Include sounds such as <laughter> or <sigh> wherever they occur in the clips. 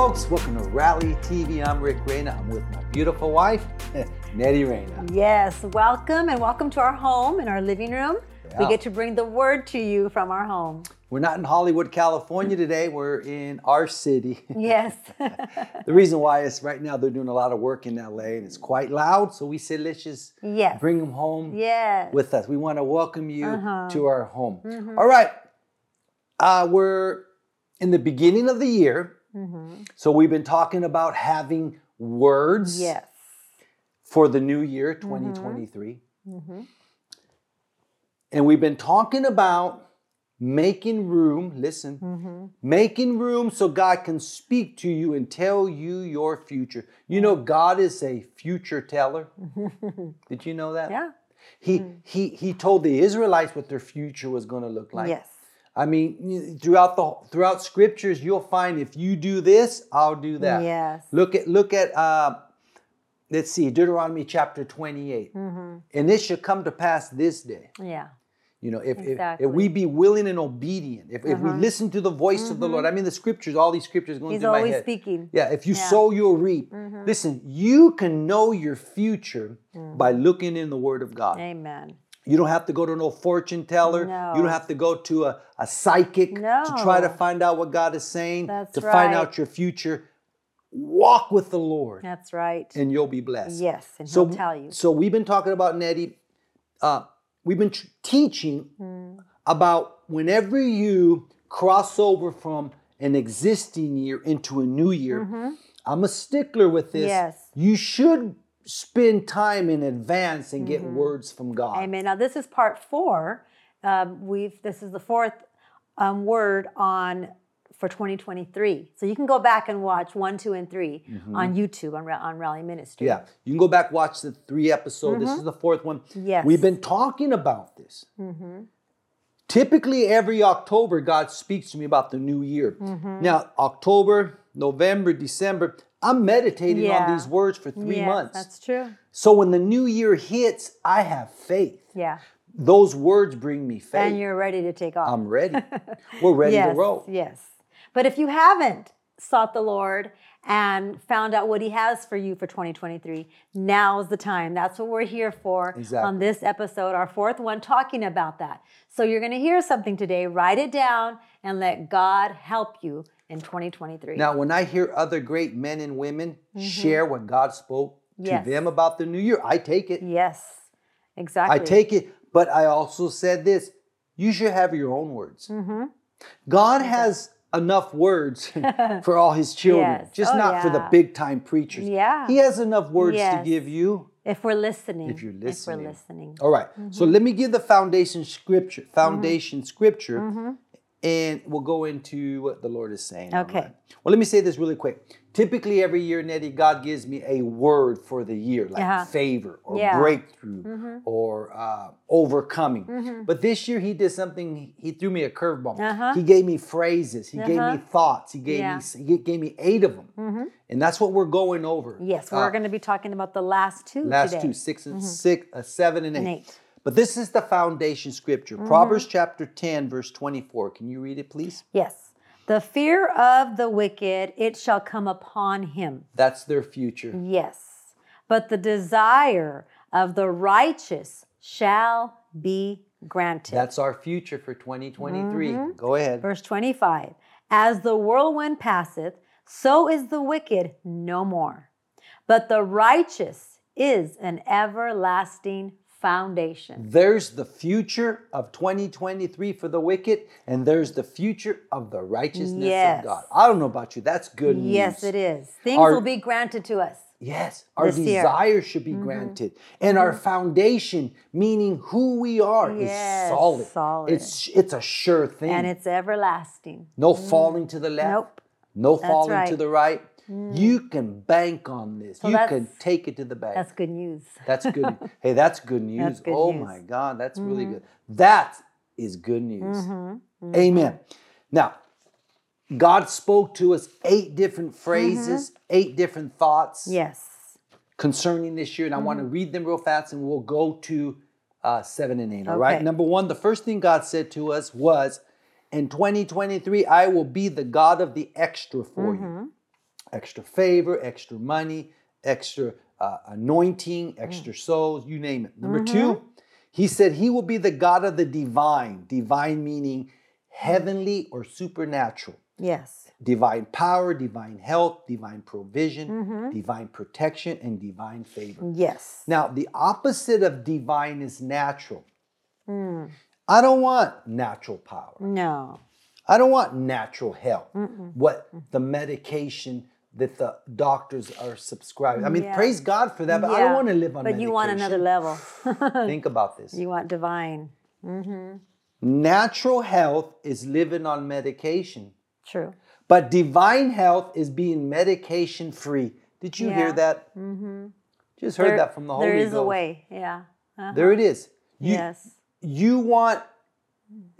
folks. Welcome to Rally TV. I'm Rick Reyna. I'm with my beautiful wife, <laughs> Nettie Reyna. Yes, welcome and welcome to our home in our living room. We get to bring the word to you from our home. We're not in Hollywood, California today. We're in our city. <laughs> Yes. <laughs> the reason why is right now they're doing a lot of work in LA and it's quite loud. So we said, let's just yes. bring them home yes. with us. We want to welcome you Uh-huh. to our home. All right. Uh, we're in the beginning of the year. Mhm. So we've been talking about having words Yes. for the new year 2023. Mhm. And we've been talking about making room, listen, Mhm. making room so God can speak to you and tell you your future. You know, God is a future teller. <laughs> Did you know that? Yeah. He, he, he told the Israelites what their future was going to look like. yes. I mean, throughout the throughout scriptures, you'll find if you do this, I'll do that. Yes. Look at look at uh, let's see, Deuteronomy chapter 28. hmm And this shall come to pass this day. Yeah. You know, if, if, Exactly. if we be willing and obedient, if, if we Uh-huh. listen to the voice of the Lord, I mean, the scriptures, all these scriptures going He's through my always head. speaking. Yeah, if you Yeah. sow, you'll reap. Mhm. Listen, you can know your future Mm. by looking in the Word of God. Amen. You don't have to go to no fortune teller. No. You don't have to go to a, a psychic to try to find out what God is saying, That's to find out your future. Walk with the Lord That's right. and you'll be blessed. yes. And So, he'll tell you. so we've been talking about Nettie. Uh, we've been tr- teaching Mm. about whenever you cross over from an existing year into a new year. Mhm. I'm a stickler with this. Yes. You should spend time in advance and get Mhm. words from God. Amen. Now this is part four. Um, we've this is the fourth um, word on for 2023. So you can go back and watch one, two, and 3 on YouTube on on Rally Ministry. Mm-hmm. Yeah, you can go back watch the three episode. This is the fourth one. Yes. We've been talking about this. Mm-hmm. Typically, every October, God speaks to me about the new year. Mm-hmm. Now, October, November, December, I'm meditating Yeah. on these words for three yes, months. That's true. So when the new year hits, I have faith. Yeah. Those words bring me faith. And you're ready to take off. I'm ready. We're ready <laughs> yes, to roll. Yes. But if you haven't sought the Lord and found out what He has for you for 2023, now's the time. That's what we're here for Exactly. on this episode, our fourth one, talking about that. So you're going to hear something today, write it down, and let God help you in 2023. Now, when I hear other great men and women share what God spoke Mm-hmm. Yes. to them about the new year, I take it. yes, exactly. I take it. But I also said this you should have your own words. hmm God has enough words <laughs> <laughs> for all his children, Yes. just Oh, not for the big time preachers. Yeah. He has enough words to give you. If we're listening. If you're If listening. we're listening. All right. So Mm-hmm. let me give the foundation scripture, foundation scripture, and we'll go into what the Lord is saying. Mm-hmm. Okay. right? Well, let me say this really quick. Typically, every year, Nettie, God gives me a word for the year, like Uh-huh. favor or Yeah. breakthrough or uh, overcoming. But this year, He did something. He threw me a curveball. Uh-huh. He gave me phrases. He gave Uh-huh. me thoughts. He gave Yeah. me. He gave me eight of them, and that's what we're going over. Yes, we're Uh, going to be talking about the last two last today. two, six and six, uh, seven and eight. And eight. But this is the foundation scripture. Proverbs chapter 10, verse 24. Can you read it, please? Yes. The fear of the wicked, it shall come upon him. That's their future. Yes. But the desire of the righteous shall be granted. That's our future for 2023. Mm-hmm. Go ahead. Verse 25 As the whirlwind passeth, so is the wicked no more. But the righteous is an everlasting foundation. There's the future of 2023 for the wicked, and there's the future of the righteousness Yes. of God. I don't know about you. That's good news. Yes, it is. Things Our- will be granted to us. Yes, our year. desires should be granted. And our foundation, meaning who we are, Yes, is solid. solid. It's it's a sure thing. And it's everlasting. no falling to the left. Nope. No falling to right. Mm. the right. You can bank on this. you can take it to the bank. That's good news. That's good. <laughs> hey, that's good news. That's good oh news. my God, that's really good. That is good news. Mm-hmm. Amen. Now, God spoke to us eight different phrases, eight different thoughts Yes. concerning this year, and I want Mm-hmm. to read them real fast, and we'll go to uh, seven and eight. All right. Number one, the first thing God said to us was, "In 2023, I will be the God of the extra for Mm-hmm. you." Extra favor, extra money, extra uh, anointing, extra souls, you name it. Number two, he said he will be the God of the divine. Divine meaning heavenly or supernatural. Yes. Divine power, divine health, divine provision, divine protection, and divine favor. Yes. Now, the opposite of divine is natural. Mm. I don't want natural power. No. I don't want natural health. What the medication that the doctors are subscribing. I mean, Yeah. praise God for that, but I don't want to live on But medication. you want another level. <laughs> Think about this. you want divine. Natural health is living on medication, True. but divine health is being medication free. Did you hear that? Mm-hmm. Just heard There- that from the Holy Ghost. There is Ghost. a way. Yeah. Uh-huh. There it is. You, yes. you want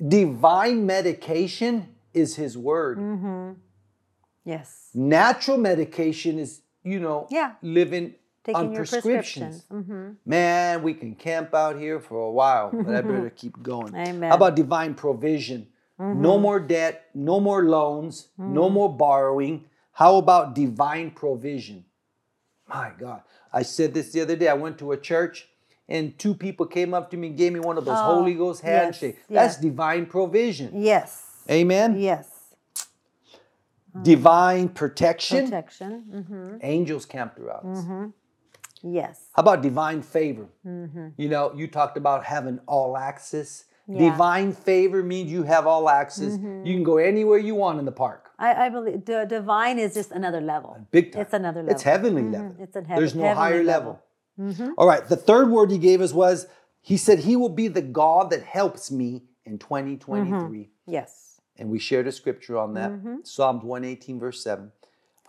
divine medication is His word. Mm-hmm. Yes. Natural medication is, you know, Yeah. living Taking on prescriptions. prescriptions. hmm Man, we can camp out here for a while, but I better <laughs> keep going. Amen. How about divine provision? No more debt, no more loans, no more borrowing. How about divine provision? My God. I said this the other day. I went to a church and two people came up to me and gave me one of those Oh, Holy Ghost yes, handshakes. That's yes. divine provision. Yes. Amen. Yes. Uh-huh. Divine protection. Protection. hmm Angels camped around us. Yes. How about divine favor? Mm-hmm. You know, you talked about having all access. Yeah. Divine favor means you have all access. Mm-hmm. You can go anywhere you want in the park. I, I believe the divine is just another level. Uh, big time. It's another level. It's heavenly mm-hmm. level. It's a heav- There's no higher level. level. All right. The third word he gave us was he said he will be the God that helps me in 2023. Yes. And we shared a scripture on that Psalms 118, verse 7.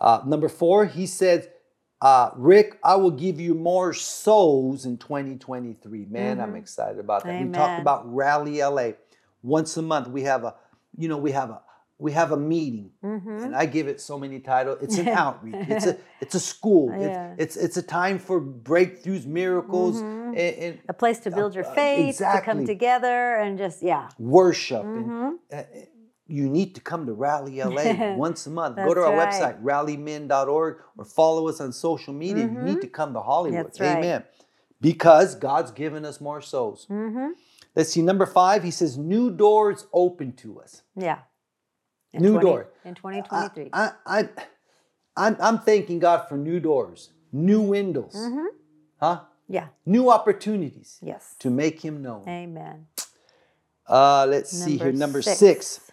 Uh, number four, he said, uh, Rick, I will give you more souls in 2023. Man, I'm excited about that. We talked about Rally LA. Once a month, we have a, you know, we have a we have a meeting, and I give it so many titles. It's an <laughs> outreach. It's a it's a school. <laughs> Yeah. It's, it's it's a time for breakthroughs, miracles, and, and A place to build your uh, faith, to come together, and just yeah. worship. Mm-hmm. And, uh, you need to come to Rally LA <laughs> once a month. Go to our right. website, rallymin.org, or follow us on social media. You need to come to Hollywood. Mm-hmm. That's right. Amen. Because God's given us more souls. Mm-hmm. Let's see, number five, he says, new doors open to us. Yeah. In New 20 door. in 2023. I, I, I'm, I'm thanking God for new doors, new windows, Mm-hmm. huh? yeah. New opportunities Yes. to make him known. Amen. Uh, let's see here. Number six. six.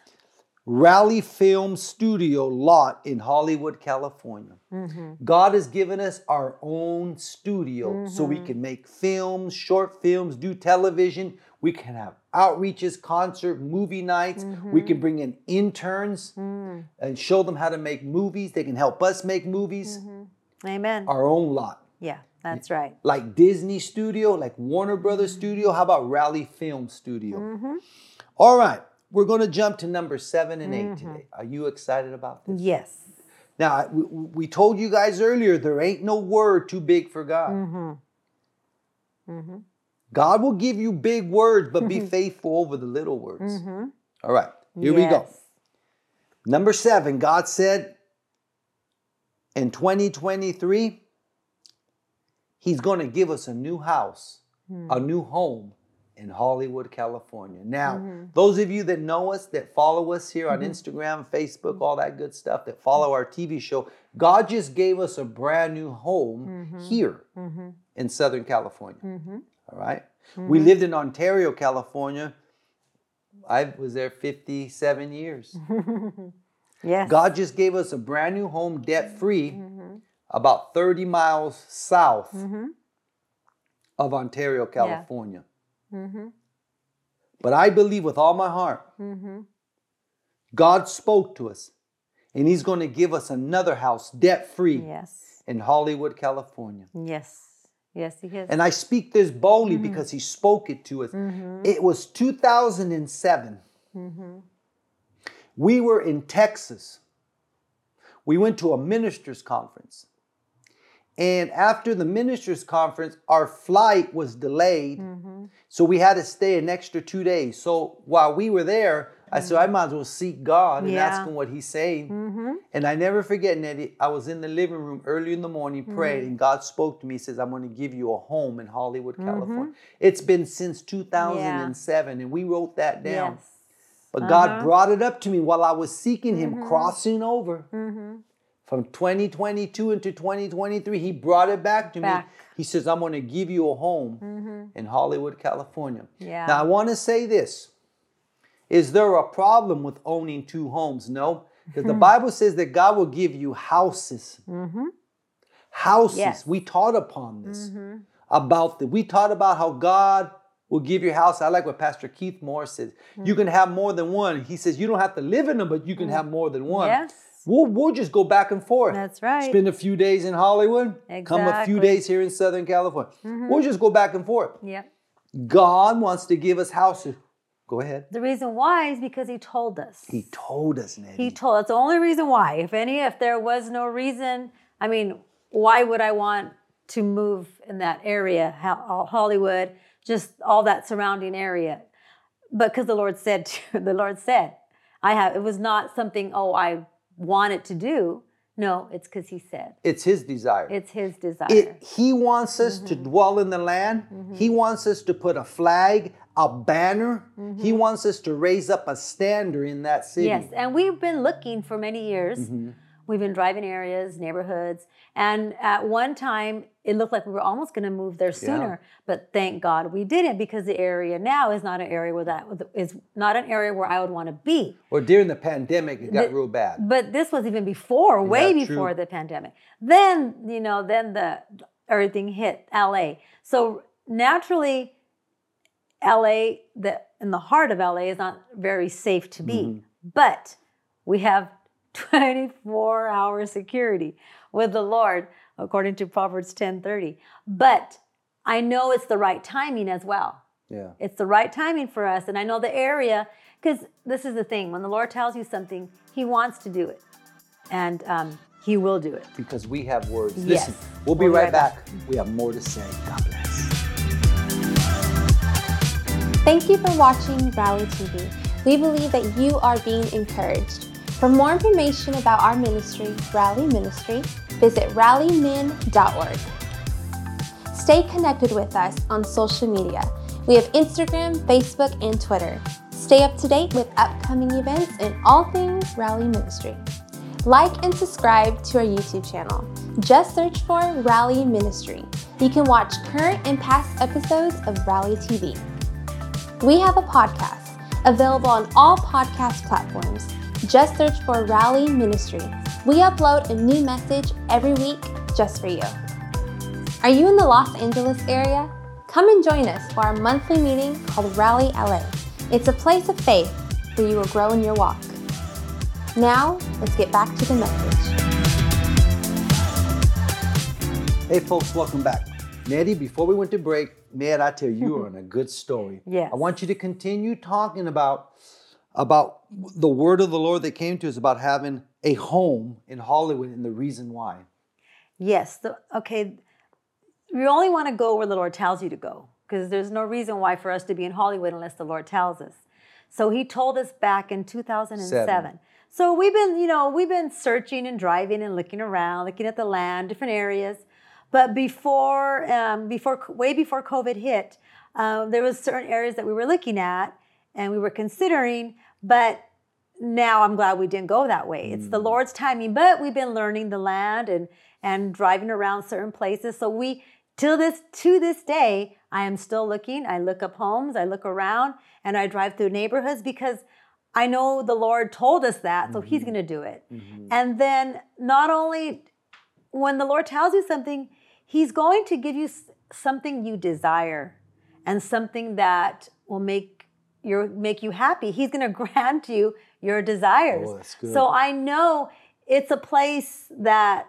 Rally Film Studio lot in Hollywood, California. Mm-hmm. God has given us our own studio so we mm-hmm. can make films, short films, do television. We can have outreaches, concert, movie nights. We can mm-hmm. bring in interns mm. and show them how to make movies. They can help us make movies. Mm-hmm. Amen. Our own lot. yeah, that's right. Like Disney Studio, like Warner Brothers Studio. How about Rally Film Studio? All right, we're going to jump to number seven and 8 mm-hmm. today. Are you excited about this? Yes. Now, we, we told you guys earlier there ain't no word too big for God. Mm-hmm. mm-hmm. God will give you big words, but be mm-hmm. faithful over the little words. All right, here we go. Number seven, God said in 2023, He's going to give us a new house, a hmm. new home in Hollywood, California. Now, mm-hmm. those of you that know us, that follow us here on mm-hmm. Instagram, Facebook, all that good stuff, that follow our TV show, God just gave us a brand new home mm-hmm. here in Southern California. All right? We lived in Ontario, California. I was there 57 years. <laughs> Yes. God just gave us a brand new home, debt free, about 30 miles south of Ontario, California. Mm-hmm. But I believe with all my heart, mm-hmm. God spoke to us, and He's going to give us another house, debt free, Yes. in Hollywood, California. Yes. Yes, he is. And I speak this boldly mm-hmm. because He spoke it to us. Mm-hmm. It was 2007. We were in Texas. We went to a ministers' conference. And after the ministers' conference, our flight was delayed. So we had to stay an extra two days. So while we were there, I said, I might as well seek God and Yeah. ask Him what He's saying. Mm-hmm. And I never forget, Nettie, I was in the living room early in the morning Mm-hmm. praying, and God spoke to me. He says, I'm going to give you a home in Hollywood, Mm-hmm. California. It's been since 2007, and we wrote that down. Yes. But God Uh-huh. brought it up to me while I was seeking Him, Mhm. crossing over. Mm-hmm. From 2022 into 2023, He brought it back to Back. me. He says, I'm going to give you a home Mm-hmm. in Hollywood, California. Yeah. Now, I want to say this Is there a problem with owning two homes? No. Because the Bible says that God will give you houses. Mm-hmm. Houses. Yes. We taught upon this Mm-hmm. about that. We taught about how God will give you a house. I like what Pastor Keith Moore says. You can have more than one. He says you don't have to live in them, but you can have more than one. Yes. We'll, we'll just go back and forth. That's right. Spend a few days in Hollywood, come a few Mm-hmm. days here in Southern California. We'll just go back and forth. Yep. God wants to give us houses. Go ahead. The reason why is because he told us. He told us, Nettie. He told. us. the only reason why. If any, if there was no reason, I mean, why would I want to move in that area, Hollywood, just all that surrounding area? But because the Lord said, <laughs> to, the Lord said, I have. It was not something. Oh, I wanted to do. No, it's because He said. it's His desire. It's His desire. It, he wants us Mm-hmm. to dwell in the land. He wants us to put a flag, a banner. He wants us to raise up a standard in that city. Mm-hmm. Yes, and we've been looking for many years. We've been driving areas, neighborhoods, and at one time it looked like we were almost going to move there sooner. But thank God we didn't because the area now is not an area where that is not an area where I would want to be. Or during the pandemic, it got The- real bad. But this was even before, way Yeah, true. before the pandemic. Then you know, then the everything hit LA. So naturally, LA, the in the heart of LA, is not very safe to be. Mm-hmm. But we have 24 hour security with the Lord, according to Proverbs 10:30. But I know it's the right timing as well. Yeah. It's the right timing for us. And I know the area, because this is the thing when the Lord tells you something, He wants to do it. And um, He will do it. Because we have words. Yes. Listen, we'll be We'll be right, right back. We have more to say. God bless. Thank you for watching Rally TV. We believe that you are being encouraged. For more information about our ministry, Rally Ministry, visit rallymin.org. Stay connected with us on social media. We have Instagram, Facebook, and Twitter. Stay up to date with upcoming events and all things Rally Ministry. Like and subscribe to our YouTube channel. Just search for Rally Ministry. You can watch current and past episodes of Rally TV. We have a podcast available on all podcast platforms. Just search for Rally Ministry. We upload a new message every week just for you. Are you in the Los Angeles area? Come and join us for our monthly meeting called Rally LA. It's a place of faith where you will grow in your walk. Now, let's get back to the message. Hey, folks, welcome back. Nettie, before we went to break, man, I tell you, you <laughs> are on a good story. Yes. I want you to continue talking about about the word of the Lord that came to us about having a home in Hollywood and the reason why. Yes. The, okay. You only want to go where the Lord tells you to go because there's no reason why for us to be in Hollywood unless the Lord tells us. So He told us back in 2007. Seven. So we've been, you know, we've been searching and driving and looking around, looking at the land, different areas. But before, um, before, way before COVID hit, um, there was certain areas that we were looking at and we were considering. But now I'm glad we didn't go that way. It's the mm. Lord's timing, but we've been learning the land and and driving around certain places. So we till this to this day, I am still looking. I look up homes, I look around, and I drive through neighborhoods because I know the Lord told us that, so He's mm-hmm. going to do it. Mm-hmm. And then not only when the Lord tells you something, He's going to give you something you desire and something that will make your make you happy. He's going <laughs> to grant you your desires. Oh. So I know it's a place that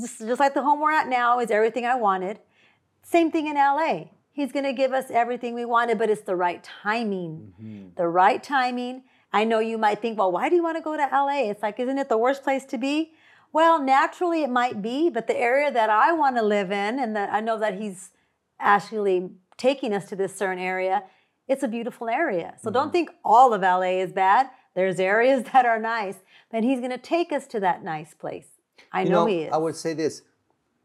just, just like the home we're at now is everything I wanted. Same thing in LA. He's going to give us everything we wanted, but it's the right timing. Mm-hmm. The right timing. I know you might think, well, why do you want to go to LA? It's like, isn't it the worst place to be? Well, naturally it might be, but the area that I want to live in, and that I know that he's actually taking us to this certain area, it's a beautiful area. So don't think all of LA is bad. There's areas <laughs> that are nice, but he's going to take us to that nice place. I You know, know, he is. I would say this: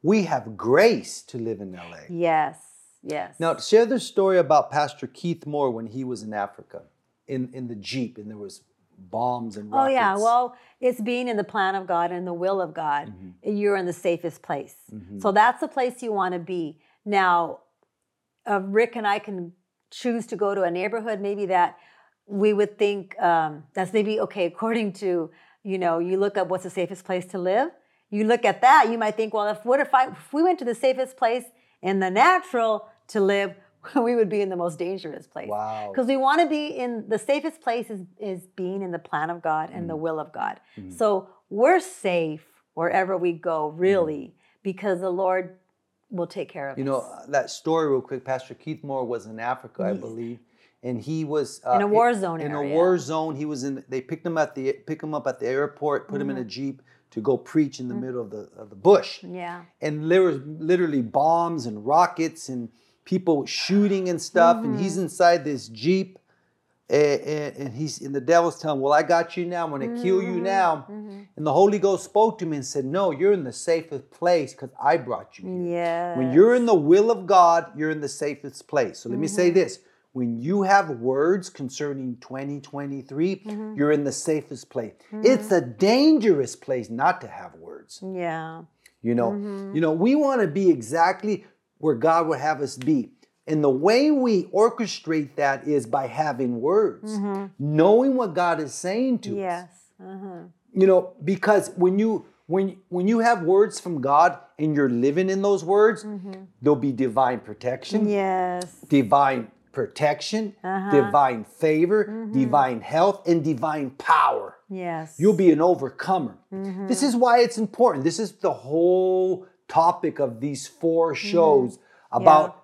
we have grace to live in LA. yes, yes. Now, share the story about Pastor Keith Moore when he was in Africa, in in the jeep, and there was bombs and rockets. Oh yeah, well, it's being in the plan of God and the will of God. Mm-hmm. You're in the safest place. So that's the place you want to be. Now, uh, Rick and I can choose to go to a neighborhood maybe that we would think um, that's maybe okay according to you know you look up what's the safest place to live. You look at that, you might think, well, if what if I if we went to the safest place in the natural to live, <laughs> we would be in the most dangerous place. Wow. Because we want to be in the safest place is, is being in the plan of God and Mm-hmm. the will of God. So we're safe wherever we go, really, because the Lord will take care of Mm-hmm. You us. know uh, that story real quick. Pastor Keith Moore was in Africa, I believe, and he was uh, In a war zone In area. a war zone, he was in. They picked him at the pick him up at the airport, put him in a Mm-hmm. jeep to go preach in the middle of the of the bush. yeah. and there was literally bombs and rockets and people shooting and stuff and he's Mm-hmm. inside this jeep and, and, and he's and the devil's telling well i got you now i'm going to kill you Mm-hmm. now and the holy ghost spoke to me and said no you're in the safest place because i brought you here Yeah. when you're in the will of god you're in the safest place so let me say Mm-hmm. this when you have words concerning 2023 Mm-hmm. you're in the safest place it's a dangerous place not to have words Yeah. you know, Mm-hmm. you know, we want to be exactly where God would have us be. And the way we orchestrate that is by having words, mm-hmm. knowing what God is saying to us. Mm-hmm. Yes. Uh-huh. You know, because when you when when you have words from God and you're living in those words, mm-hmm. there'll be divine protection, Yes. divine protection, uh-huh. divine favor, mm-hmm. divine health, and divine power. Yes. You'll be an overcomer. This is why it's important. This is the whole topic of these four shows about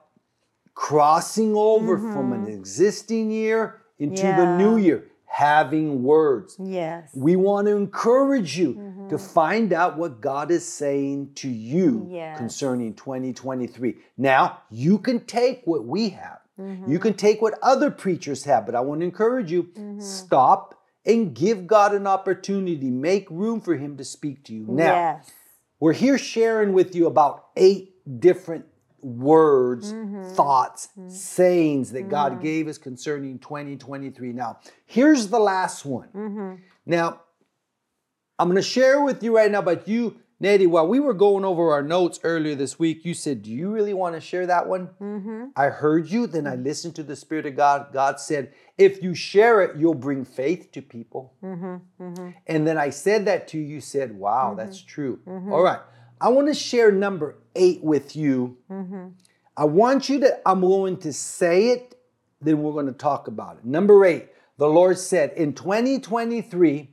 crossing over from an mm-hmm. existing year into the new year, having words. Yes. We want to encourage you to mm-hmm. find out what God is saying to you Yes. concerning 2023. Now, you can take what we have, Mm-hmm. you can take what other preachers have, but I want to encourage you mm-hmm. stop and give God an opportunity, make room for Him to speak to you. Now, yes. we're here sharing with you about eight different words, Mm-hmm. thoughts, sayings that God gave us concerning 2023. Now, here's the last one. Mm-hmm. Now, I'm going to share with you right now, but you, Nettie, while we were going over our notes earlier this week, you said, Do you really want to share that one? Mm-hmm. I heard you, then I listened to the Spirit of God. God said, If you share it, you'll bring faith to people. Mm-hmm. And then I said that to you, you said, Wow, that's true. All right. I want to share number eight with you. Mm-hmm. I want you to, I'm going to say it, then we're going to talk about it. Number eight, the Lord said, in 2023,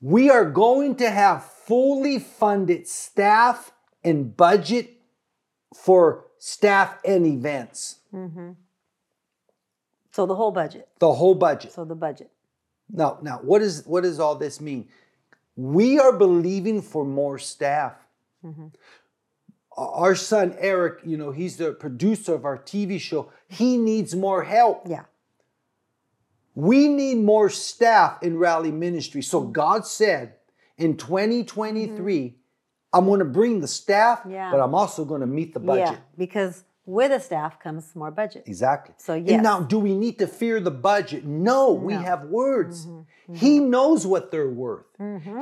we are going to have fully funded staff and budget for staff and events. Mm-hmm. So the whole budget. The whole budget. So the budget. Now, now, what is what does all this mean? We are believing for more staff. Mm-hmm. Our son Eric, you know, he's the producer of our TV show. He needs more help. Yeah. We need more staff in Rally Ministry. So mm-hmm. God said in 2023, mm-hmm. I'm going to bring the staff, Yeah. but I'm also going to meet the budget. Yeah. Because with the staff comes more budget. Exactly. So, yeah. And now, do we need to fear the budget? No, we No. Mm-hmm. have words. Mm-hmm. He knows what they're worth.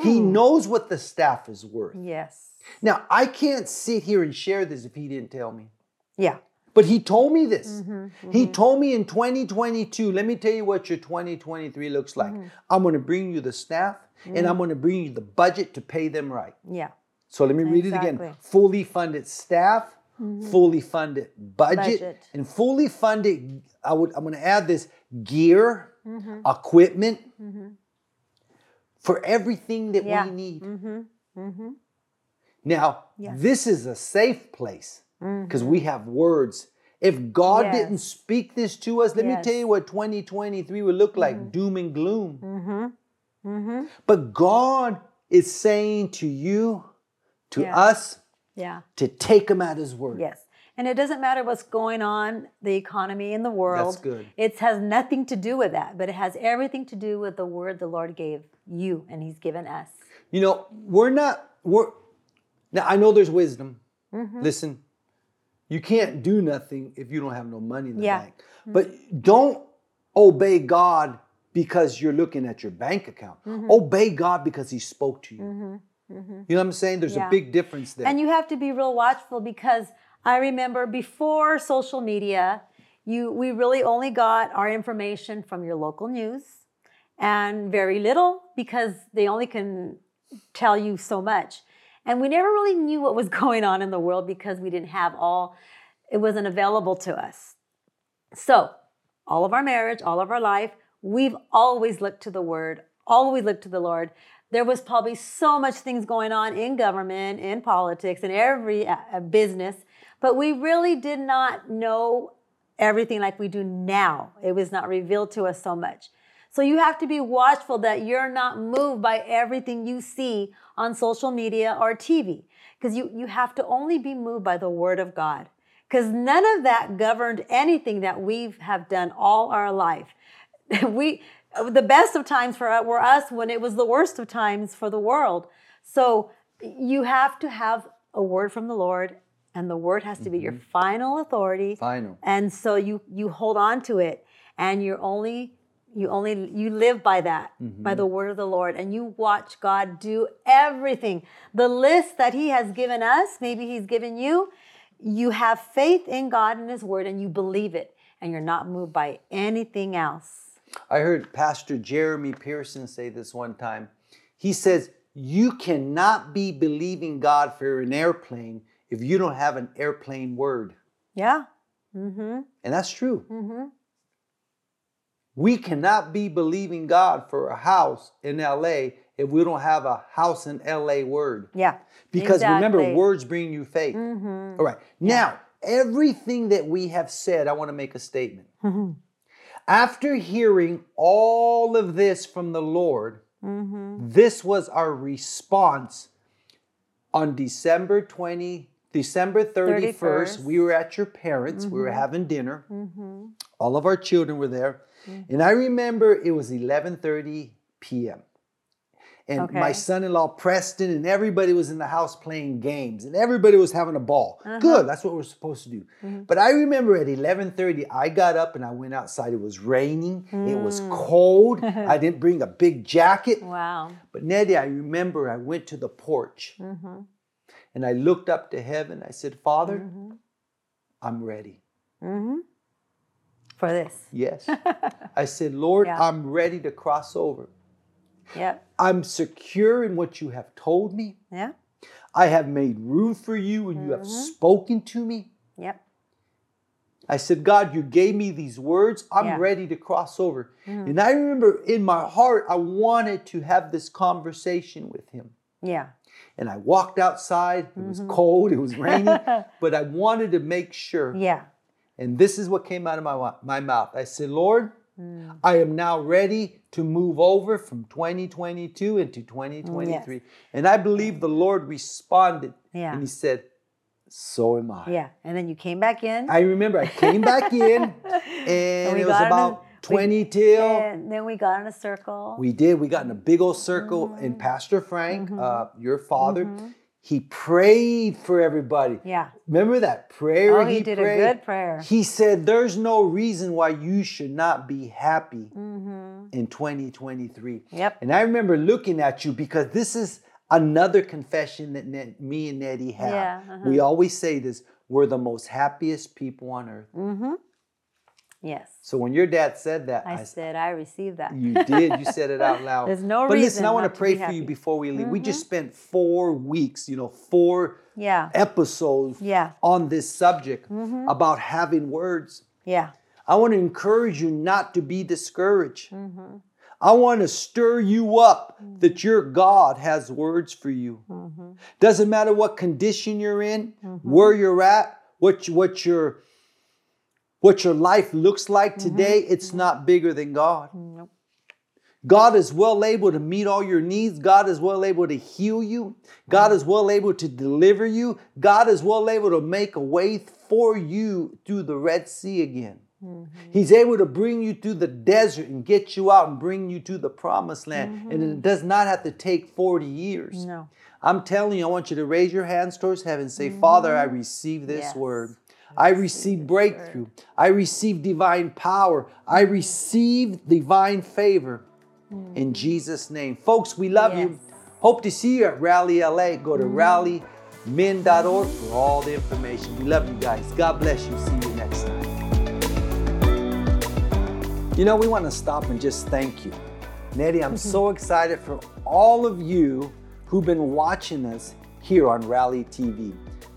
He knows what the staff is worth. Yes. Now, I can't sit here and share this if he didn't tell me. Yeah. But he told me this. Mm-hmm, He told me in 2022, let me tell you what your 2023 looks like. Mm-hmm. I'm going to bring you the staff and I'm going to bring you the budget to pay them right. Yeah. So let me read it again. Mm-hmm. Fully funded staff, fully funded budget, Budget. and fully funded. I would. I'm going to add this gear, Mm-hmm. equipment for everything that Yeah. we need. Mm-hmm. Now, Yes. this is a safe place because we have words. If God Yes. didn't speak this to us, let me tell you what 2023 would look like doom and gloom. Mm-hmm. Mm-hmm. But God is saying to you, to Yeah. us, Yeah. to take him at his word. Yes. And it doesn't matter what's going on, the economy in the world. That's good. It has nothing to do with that, but it has everything to do with the word the Lord gave you and He's given us. You know, we're not, we're, now I know there's wisdom. Mm-hmm. Listen, you can't do nothing if you don't have no money in the Yeah. bank. But don't obey God because you're looking at your bank account. Mm-hmm. Obey God because He spoke to you. You know what I'm saying? There's Yeah. a big difference there. And you have to be real watchful because I remember before social media, you we really only got our information from your local news and very little because they only can tell you so much. And we never really knew what was <laughs> going on in the world because we didn't have all it wasn't available to us. So, all of our marriage, all of our life, we've always looked to the word, always looked to the Lord. There was probably so much things going on in government, in politics, in every uh, uh, business, but we really did not know everything like we do now. It was not revealed to us so much. So you have to be watchful that you're not moved by everything you see on social media or TV because you, you have to only be moved by the word of God because none of that governed anything that we have done all our life. <laughs> we the best of times for us were us when it was the worst of times for the world. So you have to have a word from the Lord and the word has to be your mm-hmm. final authority. Final. And so you you hold on to it and you're only you only you live by that by the word of the lord and you watch god do everything the list that he has given us maybe he's given you you have faith in god and his word and you believe it and you're not moved by anything else I heard Pastor Jeremy Pearson say this one time. He says, You cannot be believing God for an airplane if you don't have an airplane word. yeah mm-hmm And that's true. mm-hmm We cannot be believing God for a house in LA if we don't have a house in LA word. yeah Because remember, words bring you faith. mm-hmm All right. Now, everything that we have said, I want to make a statement. mm-hmm After hearing all of this from the Lord, mm-hmm this was our response on December 20, December 31st. 31st. We were at your parents, we were having dinner. mm-hmm All of our children were there. And I remember it was 11:30 p.m. And Okay. my son-in-law Preston and everybody was in the house playing games and everybody was having a ball. Uh-huh. Good, that's what we're supposed to do. Mhm. But I remember at 11:30 I got up and I went outside. It was raining, it was Mm. cold. <laughs> I didn't bring a big jacket. wow But Nettie, I remember I went to the porch mm-hmm and I looked up to heaven. I said, "Father, mm-hmm I'm ready." mm-hmm for this Yes. <laughs> I said, "Lord, Yeah. I'm ready to cross over." Yeah. I'm secure in what you have told me. yeah I have made room for you and you have Mhm. spoken to me. yep I said, God, you gave me these words. I'm Yeah. ready to cross over. Mhm. And I remember in my heart, I wanted to have this conversation with him. yeah And I walked outside. It was Mhm. cold, it was raining, <laughs> but I wanted to make sure. yeah And this is what came out of my, my mouth. I said, Lord, Mm. I am now ready to move over from 2022 into 2023. And I believe the Lord responded Yeah. and he said, So am I. Yeah, and then you came back in. I remember I came back in <laughs> and we it was got in a- about we- 20 till. and then we got in a circle. We did. We got in a big old circle, and Mm-hmm. Pastor Frank, uh, your father, he prayed for everybody. yeah. Remember that prayer Oh, he did a good prayer. He said, "There's no reason why you should not be happy Mm-hmm. in 2023." Yep. And I remember looking at you because this is another confession that Ne- me and Nettie have. Yeah, uh-huh. We always say this: we're the most happiest people on earth. Mm-hmm. Yes. So when your dad said that, I I said I received that. You did. You said it out <laughs> loud. There's no reason. but listen, I want to pray for you before we leave. We just spent four weeks, you know, four Yeah. episodes Yeah. on this subject Mm-hmm. about having words. Yeah. I want to encourage you not to be discouraged. Mm-hmm. I want to stir you up that your God has words for you. Mm-hmm. Doesn't matter what condition you're in, where you're at, what you- what your what your life looks like Mm-hmm. today, it's not bigger than God. Nope. God is well able to meet all your needs. God is well able to heal you. God is well able to deliver you. God is well able to make a way for you through the Red Sea again. Mm-hmm. He's able to bring you through the desert and get you out and bring you to the promised land. Mm-hmm. And it does not have to take 40 years. No. I'm telling you, I want you to raise your hands towards heaven. Say, mm-hmm. Father, I receive this yes. word. I receive breakthrough. I receive divine power. I receive divine favor mm. in Jesus' name. Folks, we love yes. you. Hope to see you at Rally LA. Go to mm. rallymin.org for all the information. We love you guys. God bless you. See you next time. You know, we want to stop and just thank you. Nettie, I'm mm-hmm. so excited for all of you who've been watching us here on Rally TV.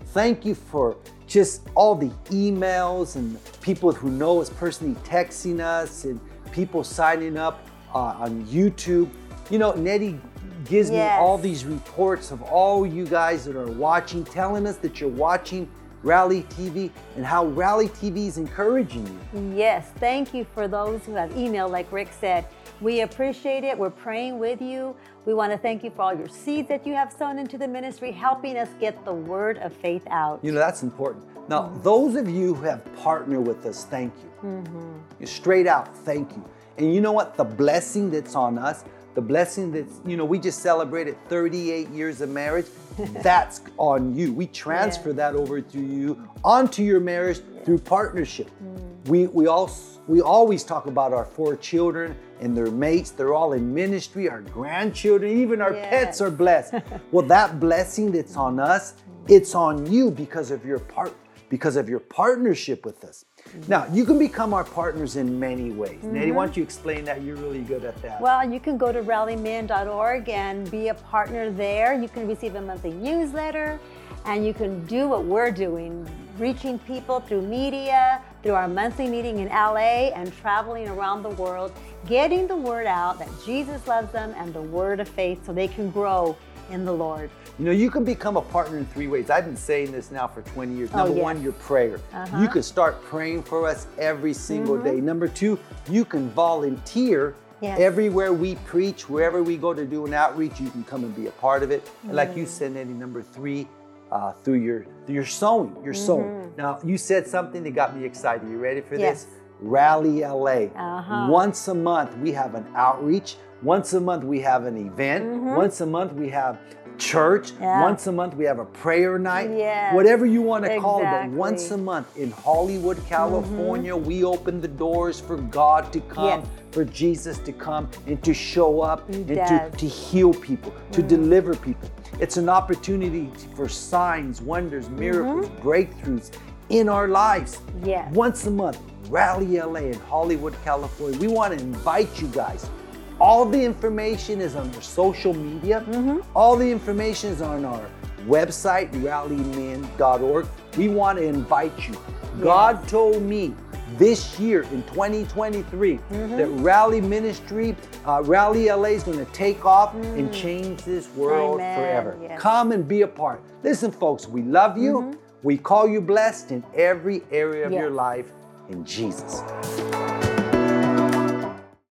Thank you for just all the emails and people who know us personally texting us and people signing up uh, on YouTube. You know, Nettie gives yes. me all these reports of all you guys that are watching, telling us that you're watching Rally TV and how Rally TV is encouraging you. Yes, thank you for those who have emailed, like Rick said. We appreciate it. We're praying with you. We want to thank you for all your seeds that you have sown into the ministry, helping us get the word of faith out. You know, that's important. Now, mm-hmm. those of you who have partnered with us, thank you. Mm-hmm. Straight out, thank you. And you know what? The blessing that's on us, the blessing that's, you know, we just celebrated 38 years of marriage. <laughs> that's on you. We transfer yeah. that over to you onto your marriage yeah. through partnership. Mm. We we also we always talk about our four children and their mates. They're all in ministry, our grandchildren, even our yes. pets are blessed. <laughs> well, that blessing that's on us, it's on you because of your part because of your partnership with us. Now, you can become our partners in many ways. Mm-hmm. Nettie, why don't you explain that? You're really good at that. Well, you can go to rallymin.org and be a partner there. You can receive a monthly newsletter and you can do what we're doing reaching people through media, through our monthly meeting in LA, and traveling around the world, getting the word out that Jesus loves them and the word of faith so they can grow in the Lord. You know, you can become a partner in three ways. I've been saying this now for 20 years. Oh, Number yes. one, your prayer. Uh-huh. You can start praying for us every single mm-hmm. day. Number two, you can volunteer Yes. Everywhere we preach, wherever we go to do an outreach, you can come and be a part of it. Mm. And like you mm. said, Eddie, number three, uh, through your through your sowing. your mm-hmm. sowing. Now you said something that got me excited. You ready for yes. this? Rally LA. Uh-huh. Once a month we have an outreach. Once a month we have an event. Mm-hmm. Once a month we have church. Yeah. Once a month we have a prayer night. Yes. Whatever you want to exactly. call it, but once a month in Hollywood, California, mm-hmm. we open the doors for God to come. Yes for Jesus to come and to show up he and to, to heal people, to mm. deliver people. It's an opportunity for signs, wonders, miracles, mm-hmm. breakthroughs in our lives. Yes. Once a month, Rally LA in Hollywood, California. We want to invite you guys. All the information is on our social media. Mm-hmm. All the information is on our website, rallymin.org. We want to invite you. Yes. God told me this year in 2023 mm-hmm. that Rally Ministry, uh, Rally LA is going to take off mm. and change this world Amen. forever. Yes. Come and be a part. Listen, folks, we love you. Mm-hmm. We call you blessed in every area of yes. your life in Jesus.